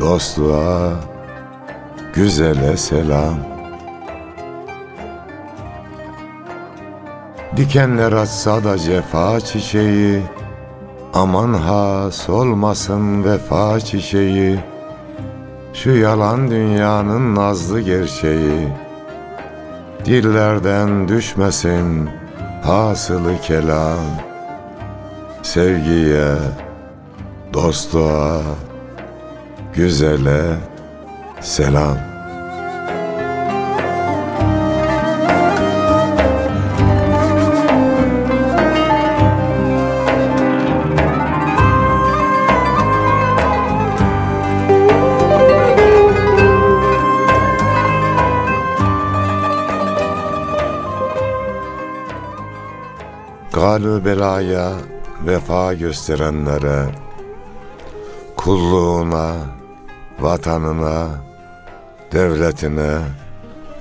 dostluğa, güzele selam. Dikenler açsa da cefa çiçeği Aman ha solmasın vefa çiçeği. Şu yalan dünyanın nazlı gerçeği. Dillerden düşmesin hasılı kelam. Sevgiye, dostluğa, güzele selam. Galü belaya vefa gösterenlere, kulluğuna, vatanına, devletine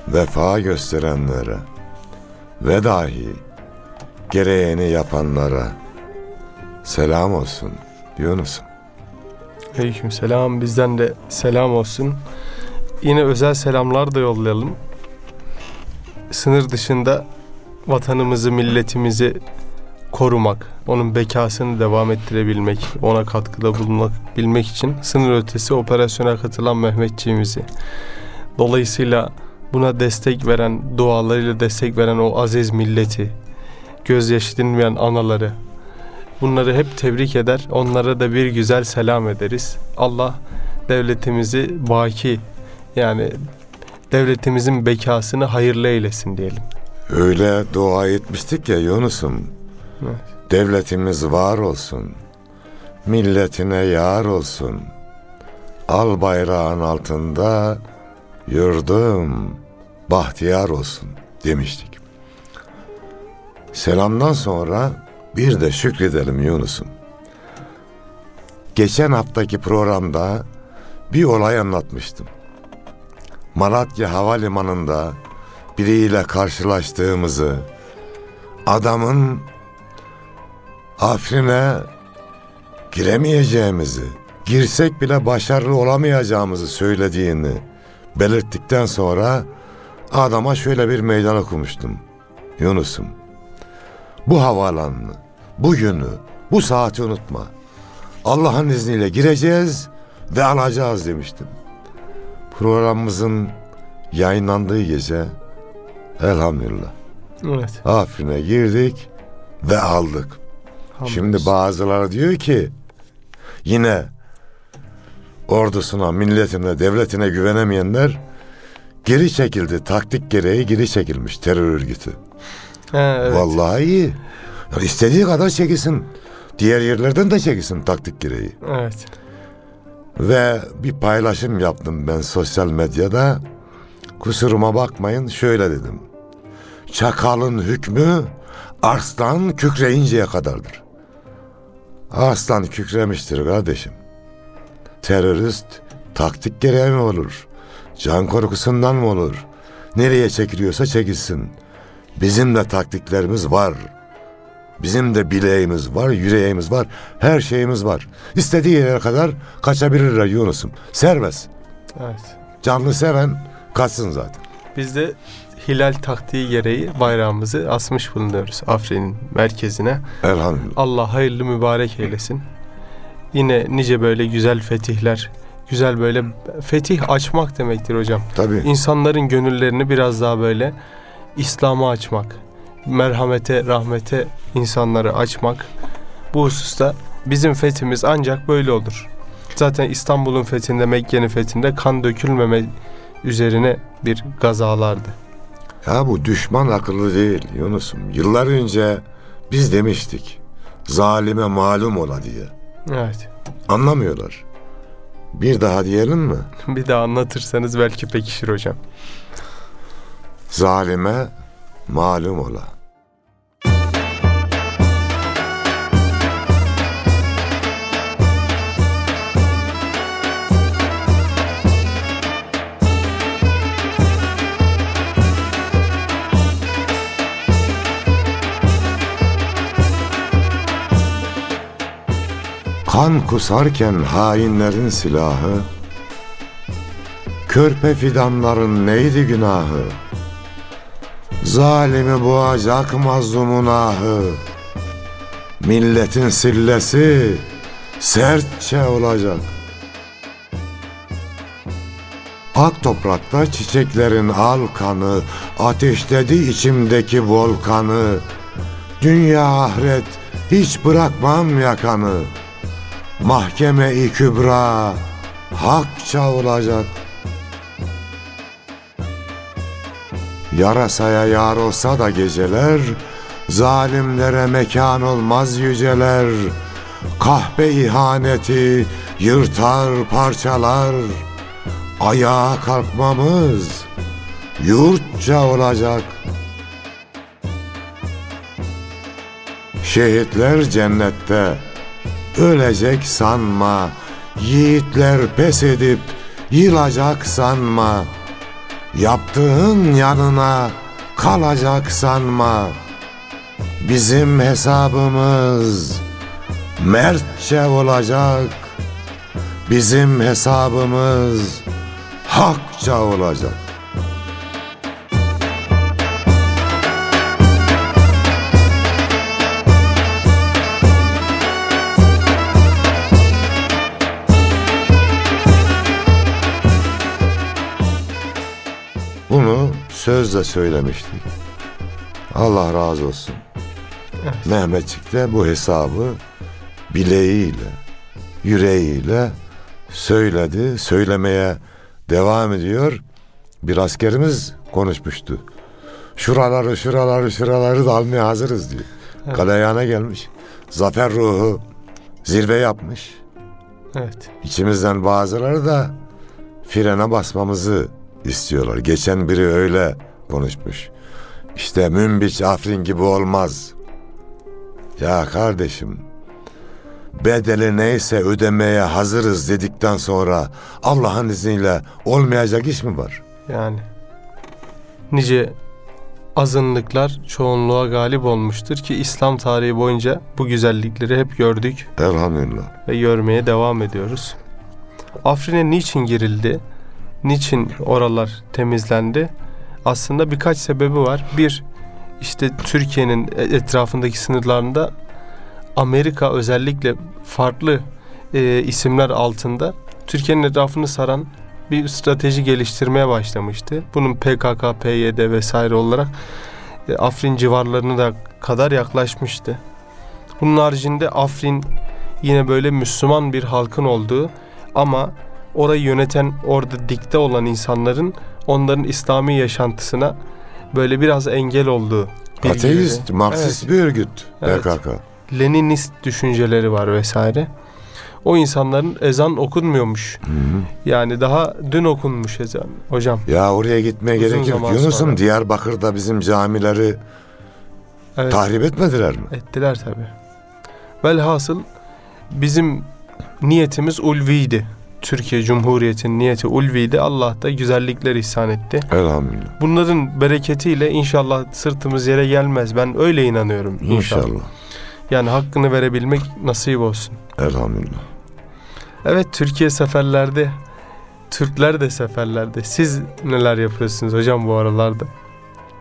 vefa gösterenlere ve dahi gereğini yapanlara selam olsun Yunus'um. Aleyküm selam. Bizden de selam olsun. Yine özel selamlar da yollayalım. Sınır dışında vatanımızı, milletimizi korumak, onun bekasını devam ettirebilmek, ona katkıda bulunmak bilmek için sınır ötesi operasyona katılan Mehmetçiğimizi dolayısıyla buna destek veren, dualarıyla destek veren o aziz milleti, gözyaşı dinmeyen anaları, bunları hep tebrik eder, onlara da bir güzel selam ederiz. Allah devletimizi baki, yani devletimizin bekasını hayırlı eylesin diyelim. Öyle dua etmiştik ya Yunus'um. Devletimiz var olsun. Milletine yar olsun. Al bayrağın altında yurdum bahtiyar olsun demiştik. Selamdan sonra bir de şükredelim Yunus'um. Geçen haftaki programda bir olay anlatmıştım. Malatya Havalimanı'nda biriyle karşılaştığımızı, adamın Afrin'e giremeyeceğimizi, girsek bile başarılı olamayacağımızı söylediğini belirttikten sonra adama şöyle bir meydan okumuştum. Yunus'um, bu havaalanını, bu günü, bu saati unutma. Allah'ın izniyle gireceğiz ve alacağız demiştim. Programımızın yayınlandığı gece elhamdülillah Evet. Afrin'e girdik ve aldık. Şimdi bazıları diyor ki yine ordusuna, milletine, devletine güvenemeyenler geri çekildi. Taktik gereği geri çekilmiş terör örgütü. Ha, evet. Vallahi iyi. Yani istediği kadar çekilsin. Diğer yerlerden de çekilsin taktik gereği. Evet. Ve bir paylaşım yaptım ben sosyal medyada. Kusuruma bakmayın şöyle dedim. Çakalın hükmü arslan kükreyinceye kadardır. Arslan kükremiştir kardeşim. Terörist taktik gereği mi olur? Can korkusundan mı olur? Nereye çekiliyorsa çekilsin. Bizim de taktiklerimiz var. Bizim de bileğimiz var, yüreğimiz var, her şeyimiz var. İstediği yere kadar kaçabilirler Yunus'um. Serbest. Evet. Canlı seven kaçsın zaten. Biz de hilal taktiği gereği bayrağımızı asmış bulunuyoruz Afrin'in merkezine. Elhamdülillah. Allah hayırlı mübarek eylesin. Yine nice böyle güzel fetihler, güzel böyle fetih açmak demektir hocam. Tabii. İnsanların gönüllerini biraz daha böyle İslam'a açmak, merhamete, rahmete insanları açmak. Bu hususta bizim fethimiz ancak böyle olur. Zaten İstanbul'un fethinde, Mekke'nin fethinde kan dökülmeme üzerine bir gazalardı. Ya bu düşman akıllı değil Yunus'um. Yıllar önce biz demiştik. Zalime malum ola diye. Evet. Anlamıyorlar. Bir daha diyelim mi? Bir daha anlatırsanız belki pekişir hocam. Zalime malum ola. Kan kusarken hainlerin silahı, Körpe fidanların neydi günahı? Zalimi boğacak mazlumun ahı. Milletin sillesi sertçe olacak. Ak toprakta çiçeklerin al kanı, ateşledi içimdeki volkanı. Dünya ahiret hiç bırakmam yakanı. Mahkeme-i kübra hakça olacak. Yarasaya yar olsa da geceler, Zalimlere mekan olmaz yüceler. Kahpe ihaneti yırtar parçalar. Ayağa kalkmamız yurtça olacak. Şehitler cennette, ölecek sanma. Yiğitler pes edip yılacak sanma. Yaptığın yanına kalacak sanma. Bizim hesabımız mertçe olacak. Bizim hesabımız hakça olacak. Sözle söylemiştik. Allah razı olsun. Evet. Mehmetçik de bu hesabı bileğiyle, yüreğiyle söyledi, söylemeye devam ediyor. Bir askerimiz konuşmuştu. Şuraları, şuraları, şuraları da almaya hazırız diyor. Evet. Galeyana gelmiş. Zafer ruhu zirve yapmış. Evet. İçimizden bazıları da frene basmamızı istiyorlar. Geçen biri öyle konuşmuş. İşte Münbiç Afrin gibi olmaz. Ya kardeşim bedeli neyse ödemeye hazırız dedikten sonra Allah'ın izniyle olmayacak iş mi var? Yani nice azınlıklar çoğunluğa galip olmuştur ki İslam tarihi boyunca bu güzellikleri hep gördük Elhamdülillah. ve görmeye devam ediyoruz. Afrin'e niçin girildi? Niçin oralar temizlendi? Aslında birkaç sebebi var. Bir, işte Türkiye'nin etrafındaki sınırlarında Amerika özellikle farklı e, isimler altında Türkiye'nin etrafını saran bir strateji geliştirmeye başlamıştı. Bunun PKK, PYD vesaire olarak e, Afrin civarlarına da kadar yaklaşmıştı. Bunun haricinde Afrin yine böyle Müslüman bir halkın olduğu ama orayı yöneten orada dikte olan insanların onların İslami yaşantısına böyle biraz engel olduğu bilgileri. Ateist, Marksist bir örgüt Evet. PKK. Leninist düşünceleri var vesaire. O insanların ezan okunmuyormuş. Hı hı. Yani daha dün okunmuş ezan hocam. Ya oraya gitmeye Uzun gerek yok. Yunus'um. Diyarbakır'da bizim camileri Evet. tahrip etmediler mi? Ettiler tabi. Velhasıl bizim niyetimiz ulviydi. Türkiye Cumhuriyeti'nin niyeti ulviydi. Allah da güzellikler ihsan etti. Elhamdülillah. Bunların bereketiyle inşallah sırtımız yere gelmez. Ben öyle inanıyorum. İnşallah. İnşallah. Yani hakkını verebilmek nasip olsun. Elhamdülillah. Evet Türkiye seferlerde, Türkler de seferlerde. Siz neler yapıyorsunuz hocam bu aralarda?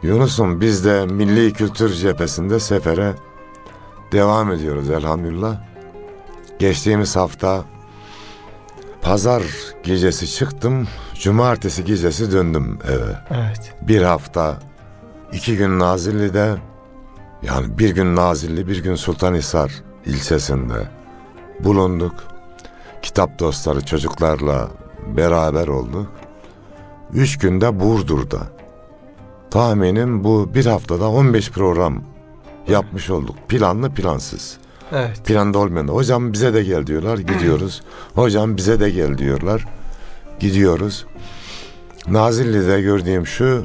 Yunus'um biz de milli kültür cephesinde sefere devam ediyoruz elhamdülillah. Geçtiğimiz hafta Pazar gecesi çıktım, cumartesi gecesi döndüm eve. Evet. Bir hafta, iki gün Nazilli'de, yani bir gün Nazilli, bir gün Sultanhisar ilçesinde bulunduk. Kitap dostları çocuklarla beraber olduk. Üç günde Burdur'da. Tahminim bu bir haftada 15 program yapmış olduk. Planlı plansız. Evet. Planda olmayan. Hocam bize de gel diyorlar. Gidiyoruz. Hocam bize de gel diyorlar. Gidiyoruz. Nazilli'de gördüğüm şu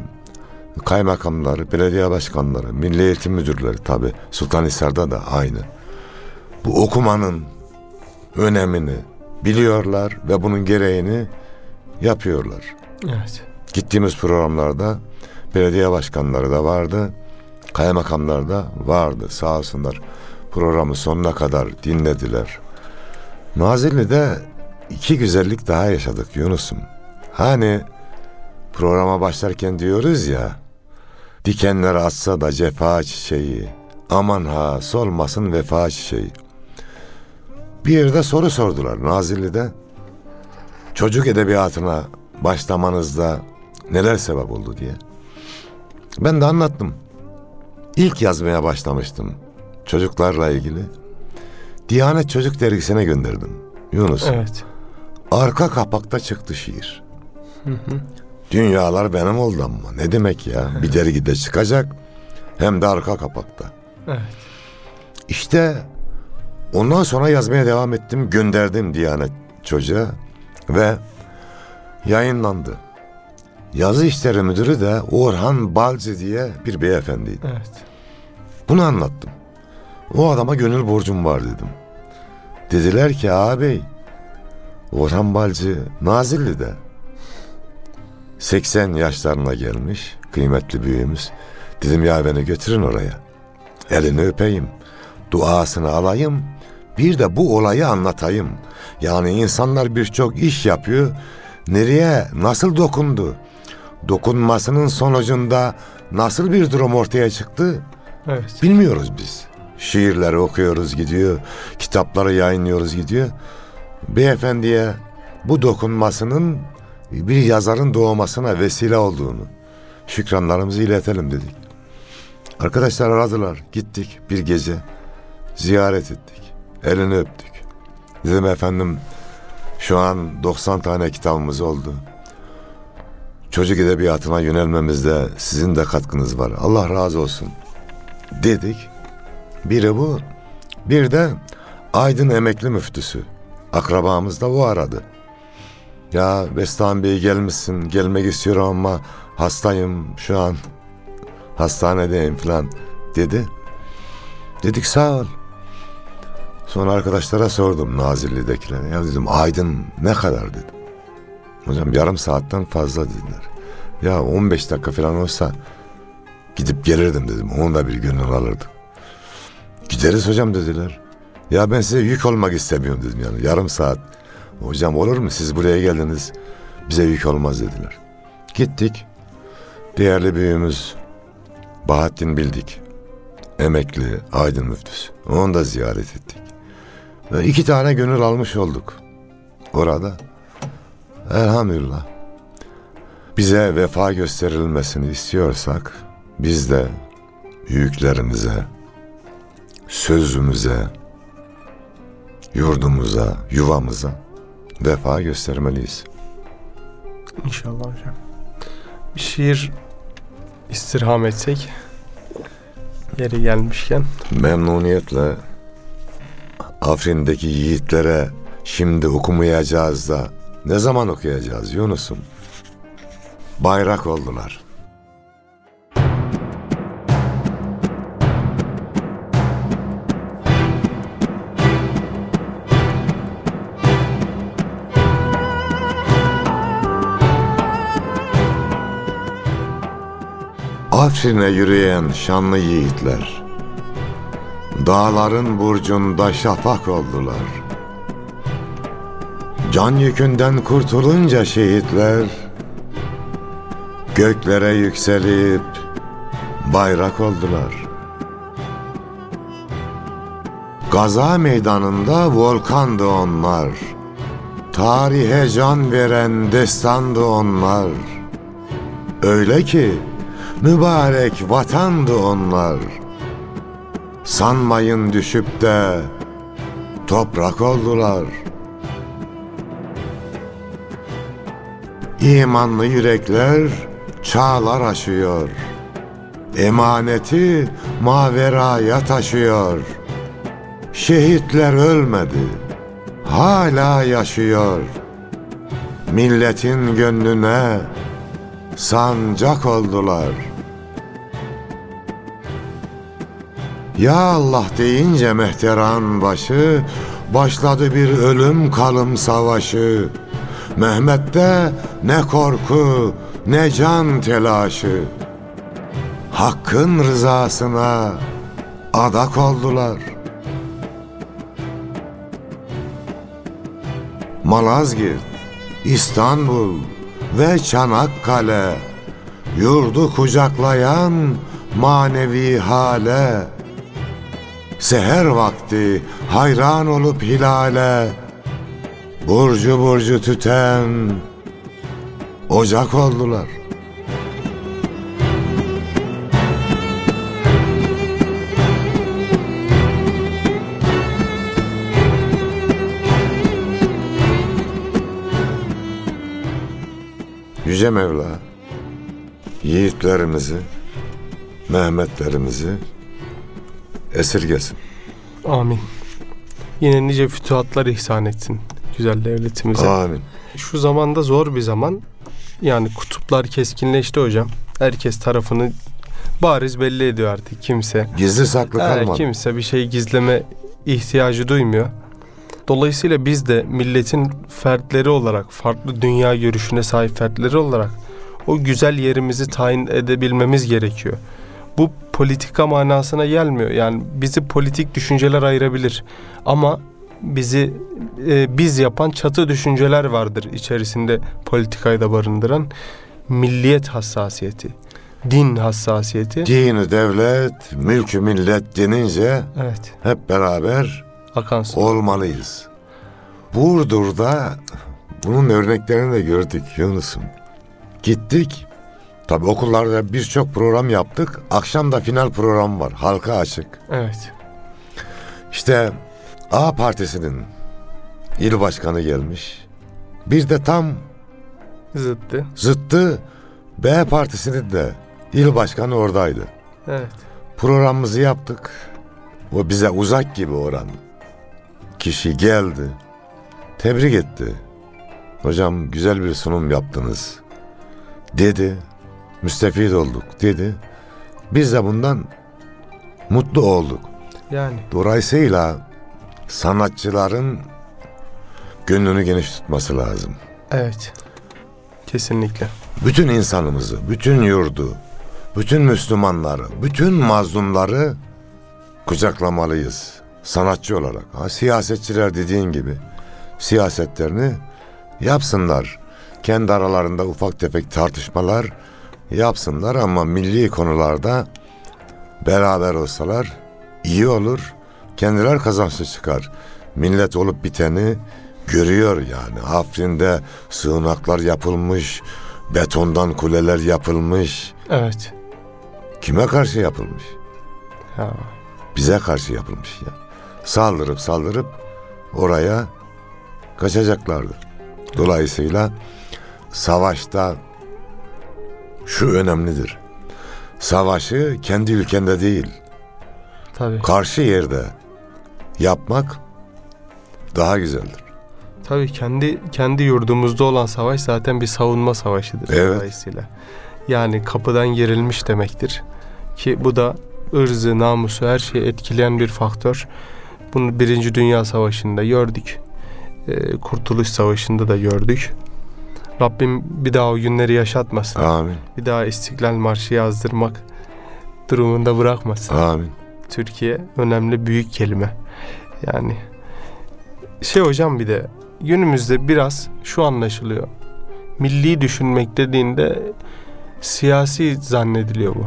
kaymakamları, belediye başkanları, milli eğitim müdürleri tabi Sultanhisar'da da aynı. Bu okumanın önemini biliyorlar ve bunun gereğini yapıyorlar. Evet. Gittiğimiz programlarda belediye başkanları da vardı, kaymakamlar da vardı sağ olsunlar. Programı sonuna kadar dinlediler. Nazilli'de iki güzellik daha yaşadık Yunus'um. Hani programa başlarken diyoruz ya, dikenler atsa da cefa çiçeği, aman ha solmasın vefa çiçeği. Bir yerde soru sordular Nazilli'de. Çocuk edebiyatına başlamanızda neler sebep oldu diye. Ben de anlattım. İlk yazmaya başlamıştım çocuklarla ilgili. Diyanet Çocuk Dergisi'ne gönderdim. Yunus. Evet. Arka kapakta çıktı şiir. Dünyalar benim oldu ama ne demek ya? Bir dergide çıkacak hem de arka kapakta. Evet. İşte ondan sonra yazmaya devam ettim. Gönderdim Diyanet Çocuğa ve yayınlandı. Yazı işleri müdürü de Orhan Balcı diye bir beyefendiydi. Evet. Bunu anlattım. O adama gönül borcum var dedim. Dediler ki ağabey Orhan Balcı Nazilli'de 80 yaşlarına gelmiş kıymetli büyüğümüz. Dedim ya beni götürün oraya. Elini öpeyim. Duasını alayım. Bir de bu olayı anlatayım. Yani insanlar birçok iş yapıyor. Nereye, nasıl dokundu? Dokunmasının sonucunda nasıl bir durum ortaya çıktı? Evet. Bilmiyoruz biz. Şiirleri okuyoruz gidiyor, kitapları yayınlıyoruz gidiyor. Beyefendiye bu dokunmasının bir yazarın doğmasına vesile olduğunu şükranlarımızı iletelim dedik. Arkadaşlar aradılar, gittik bir gece ziyaret ettik, elini öptük. Dedim efendim şu an 90 tane kitabımız oldu. Çocuk edebiyatına yönelmemizde sizin de katkınız var. Allah razı olsun dedik. Biri bu. Bir de Aydın emekli müftüsü. Akrabamız da o aradı. Ya Bestan Bey gelmişsin gelmek istiyorum ama hastayım şu an hastanedeyim falan dedi. Dedik sağ ol. Sonra arkadaşlara sordum Nazilli'dekilere. Ya dedim Aydın ne kadar dedim. Hocam yarım saatten fazla dediler. Ya 15 dakika falan olsa Gidip gelirdim dedim. Onu da bir gönül alırdım. Gideriz hocam dediler. Ya ben size yük olmak istemiyorum dedim yani. Yarım saat. Hocam olur mu siz buraya geldiniz. Bize yük olmaz dediler. Gittik. Değerli büyüğümüz Bahattin Bildik. Emekli Aydın Müftüsü. Onu da ziyaret ettik. Ve iki tane gönül almış olduk. Orada. Elhamdülillah. Bize vefa gösterilmesini istiyorsak biz de büyüklerimize, sözümüze, yurdumuza, yuvamıza vefa göstermeliyiz. İnşallah hocam. Bir şiir istirham etsek yeri gelmişken. Memnuniyetle Afrin'deki yiğitlere şimdi okumayacağız da ne zaman okuyacağız Yunus'um? Bayrak oldular. Afrin'e yürüyen şanlı yiğitler. Dağların burcunda şafak oldular. Can yükünden kurtulunca şehitler Göklere yükselip bayrak oldular. Gaza meydanında volkandı onlar. Tarihe can veren destandı onlar. Öyle ki mübarek vatandı onlar. Sanmayın düşüp de toprak oldular. İmanlı yürekler çağlar aşıyor. Emaneti maveraya taşıyor. Şehitler ölmedi, hala yaşıyor. Milletin gönlüne sancak oldular. Ya Allah deyince mehteran başı, başladı bir ölüm kalım savaşı. Mehmet'te ne korku, ne can telaşı. Hakkın rızasına adak oldular. Malazgirt, İstanbul ve Çanakkale yurdu kucaklayan manevi hale seher vakti hayran olup hilale burcu burcu tüten ocak oldular. Yüce Mevla yiğitlerimizi, Mehmetlerimizi esirgesin. Amin. Yine nice fütuhatlar ihsan etsin güzel devletimize. Amin. Şu zamanda zor bir zaman. Yani kutuplar keskinleşti hocam. Herkes tarafını bariz belli ediyor artık kimse. Gizli saklı kalmadı. kimse bir şey gizleme ihtiyacı duymuyor. Dolayısıyla biz de milletin fertleri olarak, farklı dünya görüşüne sahip fertleri olarak o güzel yerimizi tayin edebilmemiz gerekiyor. Bu politika manasına gelmiyor. Yani bizi politik düşünceler ayırabilir. Ama bizi e, biz yapan çatı düşünceler vardır içerisinde politikayı da barındıran. Milliyet hassasiyeti, din hassasiyeti. Dini devlet, mülkü millet denince Evet, hep beraber akan su. olmalıyız. Burdur'da bunun örneklerini de gördük Yunus'um. Gittik. Tabii okullarda birçok program yaptık. Akşam da final program var. Halka açık. Evet. İşte A partisinin il başkanı gelmiş. Bir de tam Zıttı. zıttı B partisinin de il başkanı oradaydı. Evet. Programımızı yaptık. O bize uzak gibi oran. Kişi geldi. Tebrik etti. Hocam güzel bir sunum yaptınız. Dedi. Müstefid olduk dedi. Biz de bundan mutlu olduk. Yani Dolayısıyla sanatçıların gönlünü geniş tutması lazım. evet. Kesinlikle. Bütün insanımızı, bütün yurdu, bütün Müslümanları, bütün mazlumları kucaklamalıyız. Sanatçı olarak. Ha, siyasetçiler dediğin gibi siyasetlerini yapsınlar. Kendi aralarında ufak tefek tartışmalar yapsınlar ama milli konularda beraber olsalar iyi olur. Kendiler kazançlı çıkar. Millet olup biteni görüyor yani. Afrin'de sığınaklar yapılmış, betondan kuleler yapılmış. Evet. Kime karşı yapılmış? Ya. Bize karşı yapılmış ya. Saldırıp saldırıp oraya kaçacaklardı. Dolayısıyla savaşta şu önemlidir. Savaşı kendi ülkende değil, Tabii. karşı yerde yapmak daha güzeldir. Tabii kendi kendi yurdumuzda olan savaş zaten bir savunma savaşıdır Evet. dolayısıyla. Yani kapıdan girilmiş demektir. Ki bu da ırzı, namusu her şeyi etkileyen bir faktör. Bunu Birinci Dünya Savaşı'nda gördük. Ee, Kurtuluş Savaşı'nda da gördük. Rabbim bir daha o günleri yaşatmasın. Amin. Bir daha İstiklal Marşı yazdırmak durumunda bırakmasın. Amin. Türkiye önemli büyük kelime. Yani şey hocam bir de günümüzde biraz şu anlaşılıyor. Milli düşünmek dediğinde siyasi zannediliyor bu.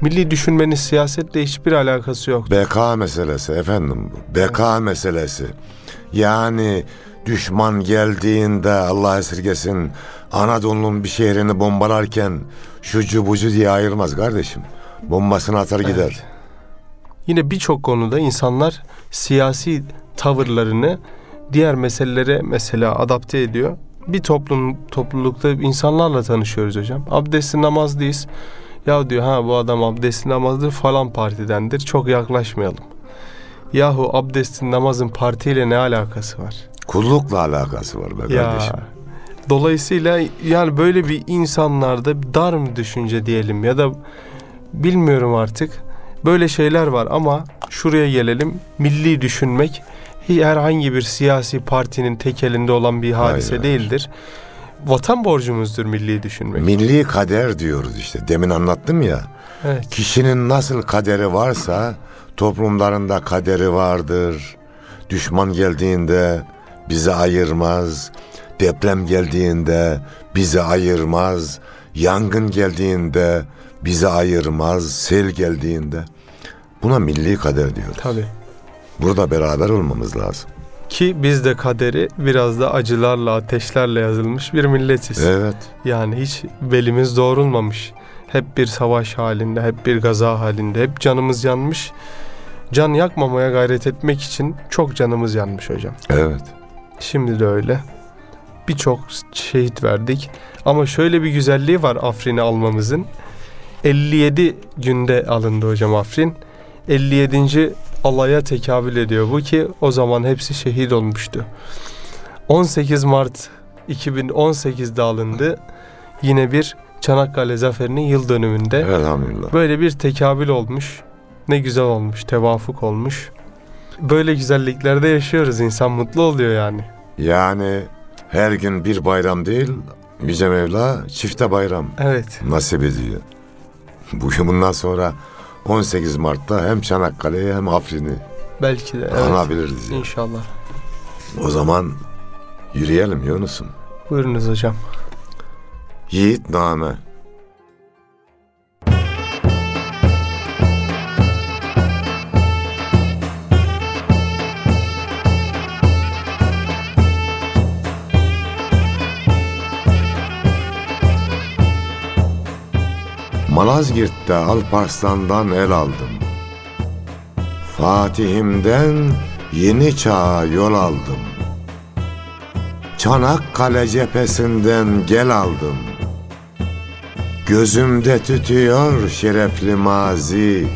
Milli düşünmenin siyasetle hiçbir alakası yok. BK meselesi efendim bu. BK meselesi. Yani düşman geldiğinde Allah esirgesin Anadolu'nun bir şehrini bombalarken şucu bucu diye ayırmaz kardeşim. Bombasını atar gider. Yine birçok konuda insanlar siyasi tavırlarını diğer meselelere mesela adapte ediyor. Bir toplum toplulukta insanlarla tanışıyoruz hocam. Abdestli namazlıyız. Ya diyor ha bu adam abdestli namazdır falan partidendir. Çok yaklaşmayalım. Yahu abdestin namazın partiyle ne alakası var? Kullukla alakası var be Ya kardeşim. dolayısıyla yani böyle bir insanlarda dar mı düşünce diyelim ya da bilmiyorum artık. Böyle şeyler var ama şuraya gelelim. Milli düşünmek herhangi bir siyasi partinin tek elinde olan bir hadise Hayır, hayır. değildir. Vatan borcumuzdur milli düşünmek. Milli kader diyoruz işte. Demin anlattım ya. evet. Kişinin nasıl kaderi varsa toplumlarında kaderi vardır. Düşman geldiğinde bizi ayırmaz. Deprem geldiğinde bizi ayırmaz. Yangın geldiğinde bizi ayırmaz. Sel geldiğinde. Buna milli kader diyoruz. Tabii. Burada beraber olmamız lazım. Ki biz de kaderi biraz da acılarla, ateşlerle yazılmış bir milletiz. Evet. Yani hiç belimiz doğrulmamış. Hep bir savaş halinde, hep bir gaza halinde, hep canımız yanmış. Can yakmamaya gayret etmek için çok canımız yanmış hocam. Evet. Şimdi de öyle. Birçok şehit verdik. Ama şöyle bir güzelliği var Afrin'i almamızın. 57 günde alındı hocam Afrin. 57. alaya tekabül ediyor bu ki o zaman hepsi şehit olmuştu. 18 Mart 2018'de alındı. Yine bir Çanakkale Zaferi'nin yıl dönümünde. Elhamdülillah. Böyle bir tekabül olmuş. Ne güzel olmuş, tevafuk olmuş. Böyle güzelliklerde yaşıyoruz. İnsan mutlu oluyor yani. Yani her gün bir bayram değil, Yüce Mevla çifte bayram Evet. nasip ediyor. Bugün bundan sonra 18 Mart'ta hem Çanakkale'yi hem Afrin'i Belki de. Evet. anabiliriz. yani. İnşallah. O zaman yürüyelim Yunus'um. Buyurunuz hocam. Yiğit name. Malazgirt'te Alparslan'dan el aldım. Fatih'imden yeni çağa yol aldım. Çanakkale cephesinden gel aldım. Gözümde tütüyor şerefli mazi.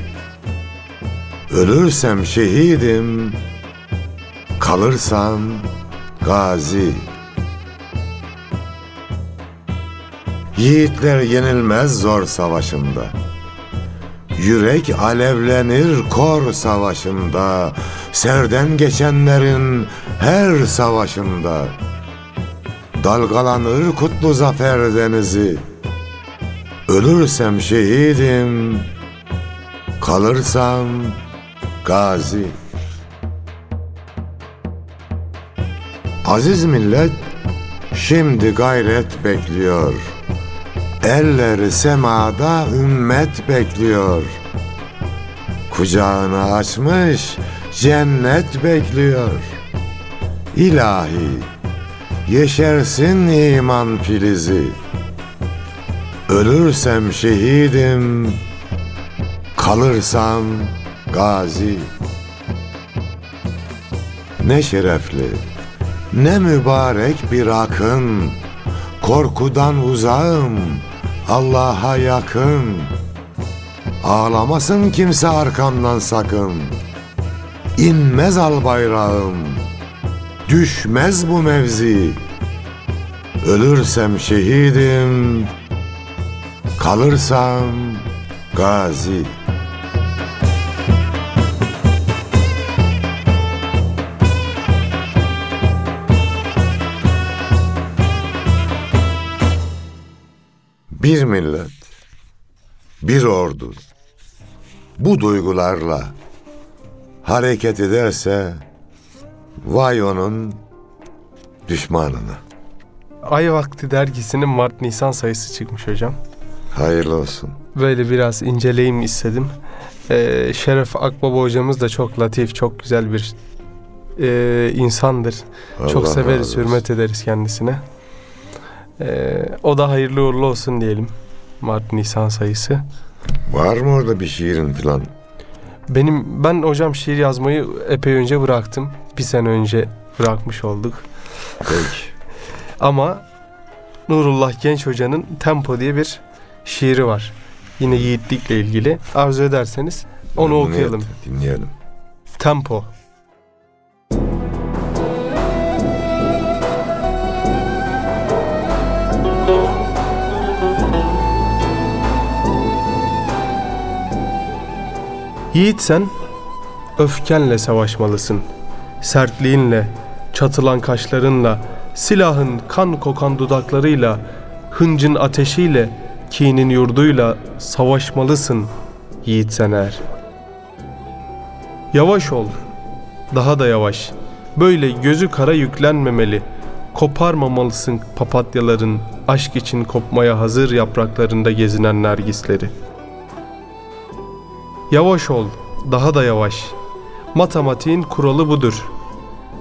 Ölürsem şehidim, kalırsam gazi. Yiğitler yenilmez zor savaşında. Yürek alevlenir kor savaşında. Serden geçenlerin her savaşında. Dalgalanır kutlu zafer denizi. Ölürsem şehidim, kalırsam gazi. Aziz millet şimdi gayret bekliyor. Elleri semada ümmet bekliyor. Kucağını açmış cennet bekliyor. İlahi yeşersin iman filizi. Ölürsem şehidim, kalırsam gazi. Ne şerefli, ne mübarek bir akın, korkudan uzağım, Allah'a yakın. Ağlamasın kimse arkamdan sakın. İnmez al bayrağım, düşmez bu mevzi. Ölürsem şehidim, kalırsam gazi. Bir millet, bir ordu bu duygularla hareket ederse vay onun düşmanına. Ay Vakti dergisinin Mart Nisan sayısı çıkmış hocam. Hayırlı olsun. Böyle biraz inceleyeyim istedim. Ee, Şeref Akbaba hocamız da çok latif, çok güzel bir e, insandır. Çok Allah severiz, razı olsun. hürmet ederiz kendisine. E, o da hayırlı uğurlu olsun diyelim. Mart Nisan sayısı. Var mı orada bir şiirin falan? Benim ben hocam şiir yazmayı epey önce bıraktım. Bir sene önce bırakmış olduk. Peki. Ama Nurullah Genç Hoca'nın Tempo diye bir şiiri var. Yine yiğitlikle ilgili. Arzu ederseniz onu Memnuniyetle okuyalım. Dinleyelim. Tempo. Yiğit sen öfkenle savaşmalısın. Sertliğinle, çatılan kaşlarınla, silahın kan kokan dudaklarıyla, hıncın ateşiyle, kinin yurduyla savaşmalısın yiğit eğer. Yavaş ol. Daha da yavaş. Böyle gözü kara yüklenmemeli. Koparmamalısın papatyaların aşk için kopmaya hazır yapraklarında gezinen nergisleri. Yavaş ol. Daha da yavaş. Matematiğin kuralı budur.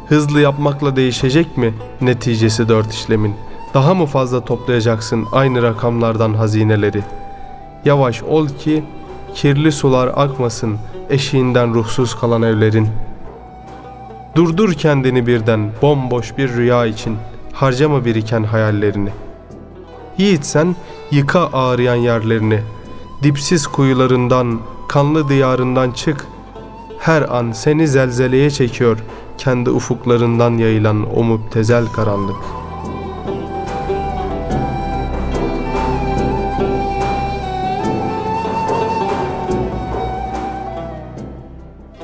Hızlı yapmakla değişecek mi neticesi dört işlemin? Daha mı fazla toplayacaksın aynı rakamlardan hazineleri? Yavaş ol ki kirli sular akmasın eşiğinden ruhsuz kalan evlerin. Durdur kendini birden bomboş bir rüya için, harcama biriken hayallerini. Yiğit sen yıka ağrıyan yerlerini, dipsiz kuyularından, kanlı diyarından çık. Her an seni zelzeleye çekiyor kendi ufuklarından yayılan o müptezel karanlık.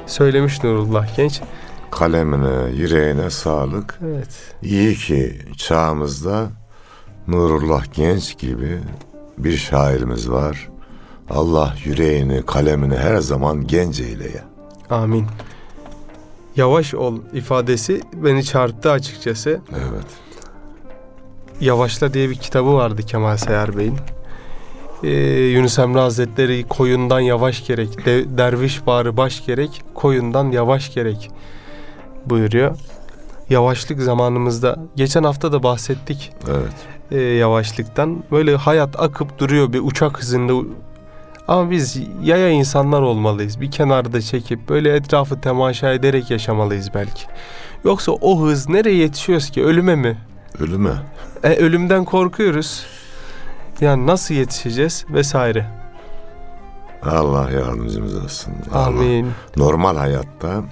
Söylemiş Nurullah Genç. Kalemine, yüreğine sağlık. Evet. İyi ki çağımızda Nurullah Genç gibi bir şairimiz var. Allah yüreğini, kalemini her zaman genç eyleye. Amin. Yavaş ol ifadesi beni çarptı açıkçası. Evet. Yavaşla diye bir kitabı vardı Kemal Sayar Bey'in. Ee, Yunus Emre Hazretleri koyundan yavaş gerek, de- derviş bağrı baş gerek, koyundan yavaş gerek buyuruyor. Yavaşlık zamanımızda, geçen hafta da bahsettik Evet. e, yavaşlıktan. Böyle hayat akıp duruyor bir uçak hızında. Ama biz yaya insanlar olmalıyız. Bir kenarda çekip böyle etrafı temaşa ederek yaşamalıyız belki. Yoksa o hız nereye yetişiyoruz ki? Ölüme mi? Ölüme. E, ölümden korkuyoruz. Yani nasıl yetişeceğiz vesaire. Allah yardımcımız olsun. Allah. Amin. Normal hayatta,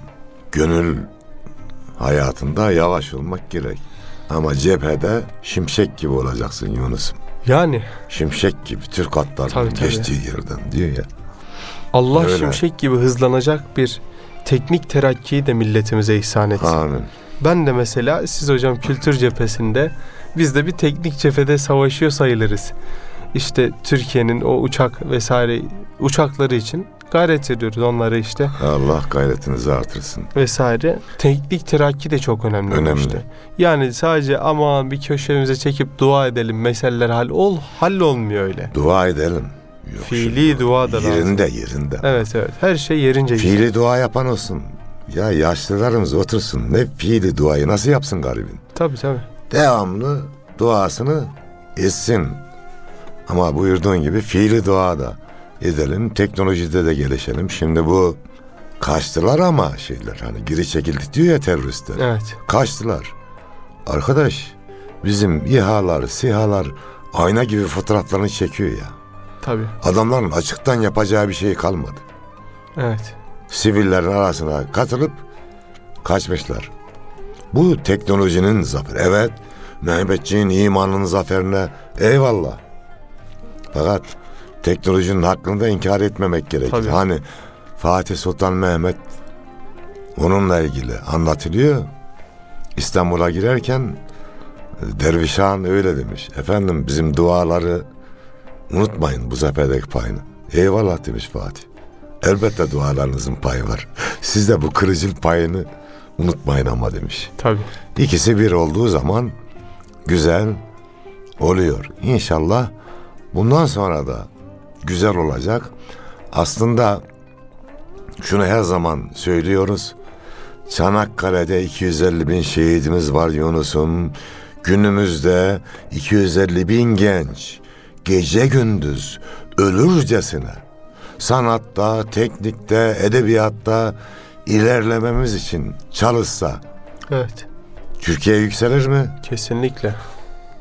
gönül hayatında yavaş olmak gerek. Ama cephede şimşek gibi olacaksın Yunus'um. Yani Şimşek gibi Türk atlarının Tabii, tabii. geçtiği yerden diyor ya. Allah Öyle. şimşek gibi hızlanacak bir teknik terakkiyi de milletimize ihsan etsin. Amin. Ben de mesela siz hocam kültür cephesinde biz de bir teknik cephede savaşıyor sayılırız. İşte Türkiye'nin o uçak vesaire uçakları için gayret ediyoruz onları işte Allah gayretinizi artırsın. vesaire. Teknik terakki de çok önemli. Önemli. Işte. Yani sadece aman bir köşemize çekip dua edelim meseleler hal ol hallolmuyor öyle. Dua edelim. Yok Fiili şimdi. dua da lazım. Yerinde yerinde. Evet evet her şey yerince. Fiili dua yapan olsun. Ya yaşlılarımız otursun. Ne fiili duayı nasıl yapsın garibin? Tabii tabii. Devamlı duasını etsin. Ama buyurduğun gibi fiili dua da edelim. Teknolojide de gelişelim. Şimdi bu kaçtılar ama şeyler hani geri çekildi diyor ya teröristler. Evet. Kaçtılar. Arkadaş bizim İHA'lar, SİHA'lar ayna gibi fotoğraflarını çekiyor ya. Tabii. Adamların açıktan yapacağı bir şey kalmadı. Evet. Sivillerin arasına katılıp kaçmışlar. Bu teknolojinin zaferi. Evet, Mehmetçiğin imanının zaferine eyvallah. Fakat teknolojinin hakkını da inkar etmemek gerekir. Tabii. Hani Fatih Sultan Mehmet onunla ilgili anlatılıyor. İstanbul'a girerken Derviş Han öyle demiş. Efendim bizim duaları unutmayın bu zaferdeki payını. Eyvallah demiş Fatih. Elbette dualarınızın payı var. Siz de bu kırıcıl payını unutmayın ama demiş. Tabii. İkisi bir olduğu zaman güzel oluyor. İnşallah bundan sonra da güzel olacak. Aslında şunu her zaman söylüyoruz. Çanakkale'de 250 bin şehidimiz var Yunus'um. Günümüzde 250 bin genç gece gündüz ölürcesine sanatta, teknikte, edebiyatta ilerlememiz için çalışsa Evet. Türkiye yükselir mi? Kesinlikle.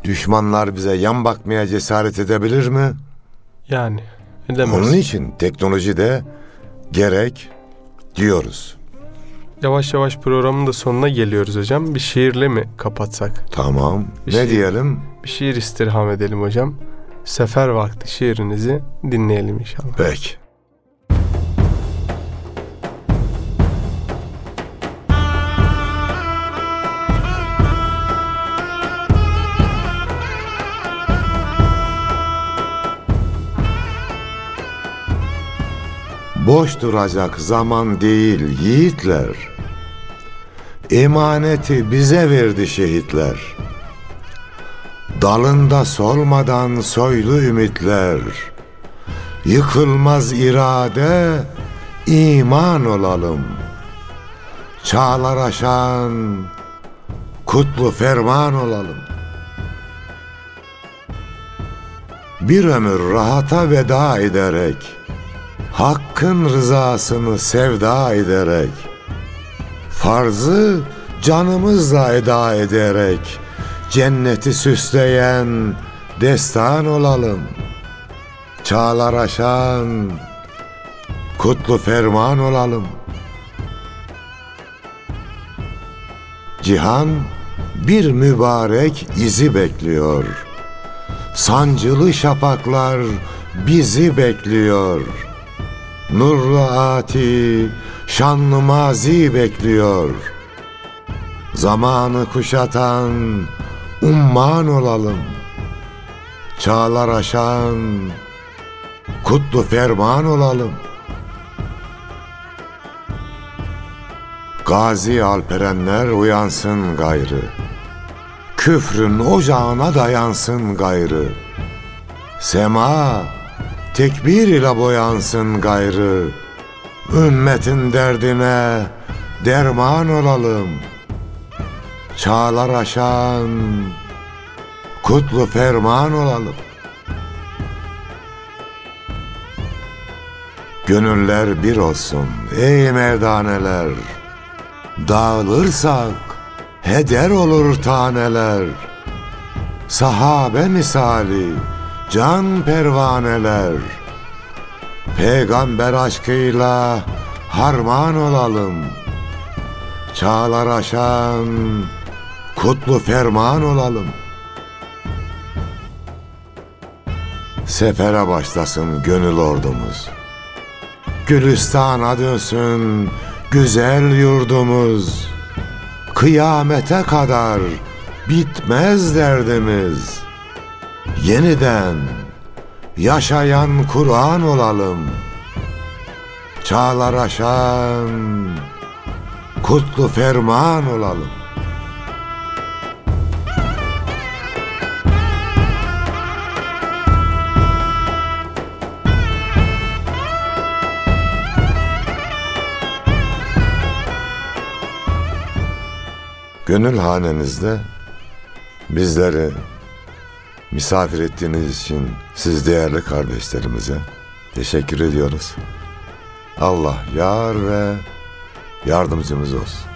Düşmanlar bize yan bakmaya cesaret edebilir mi? Yani edemez. Onun için teknoloji de gerek diyoruz. Yavaş yavaş programın da sonuna geliyoruz hocam. Bir şiirle mi kapatsak? Tamam. Bir ne şey- diyelim? Bir şiir istirham edelim hocam. Sefer vakti şiirinizi dinleyelim inşallah. Peki. Boş duracak zaman değil yiğitler. Emaneti bize verdi şehitler. Dalında solmadan soylu ümitler. Yıkılmaz irade, iman olalım. Çağlar aşan, kutlu ferman olalım. Bir ömür rahata veda ederek, Hakkın rızasını sevda ederek, Farzı canımızla eda ederek, Cenneti süsleyen destan olalım. Çağlar aşan, kutlu ferman olalım. Cihan bir mübarek izi bekliyor. Sancılı şafaklar bizi bekliyor. Nurlu ati, şanlı mazi bekliyor. Zamanı kuşatan umman olalım. Çağlar aşan, kutlu ferman olalım. Gazi alperenler uyansın gayrı. Küfrün ocağına dayansın gayrı. Sema tekbir ile boyansın gayrı. Ümmetin derdine derman olalım. Çağlar aşan, kutlu ferman olalım. Gönüller bir olsun ey merdaneler. Dağılırsak heder olur taneler. Sahabe misali can pervaneler. Peygamber aşkıyla harman olalım. Çağlar aşan kutlu ferman olalım. Sefere başlasın gönül ordumuz. Gülistana dönsün güzel yurdumuz. Kıyamete kadar bitmez derdimiz. Yeniden yaşayan Kur'an olalım. Çağlar aşan kutlu ferman olalım. Gönül hanenizde bizleri misafir ettiğiniz için siz değerli kardeşlerimize teşekkür ediyoruz. Allah yar ve yardımcımız olsun.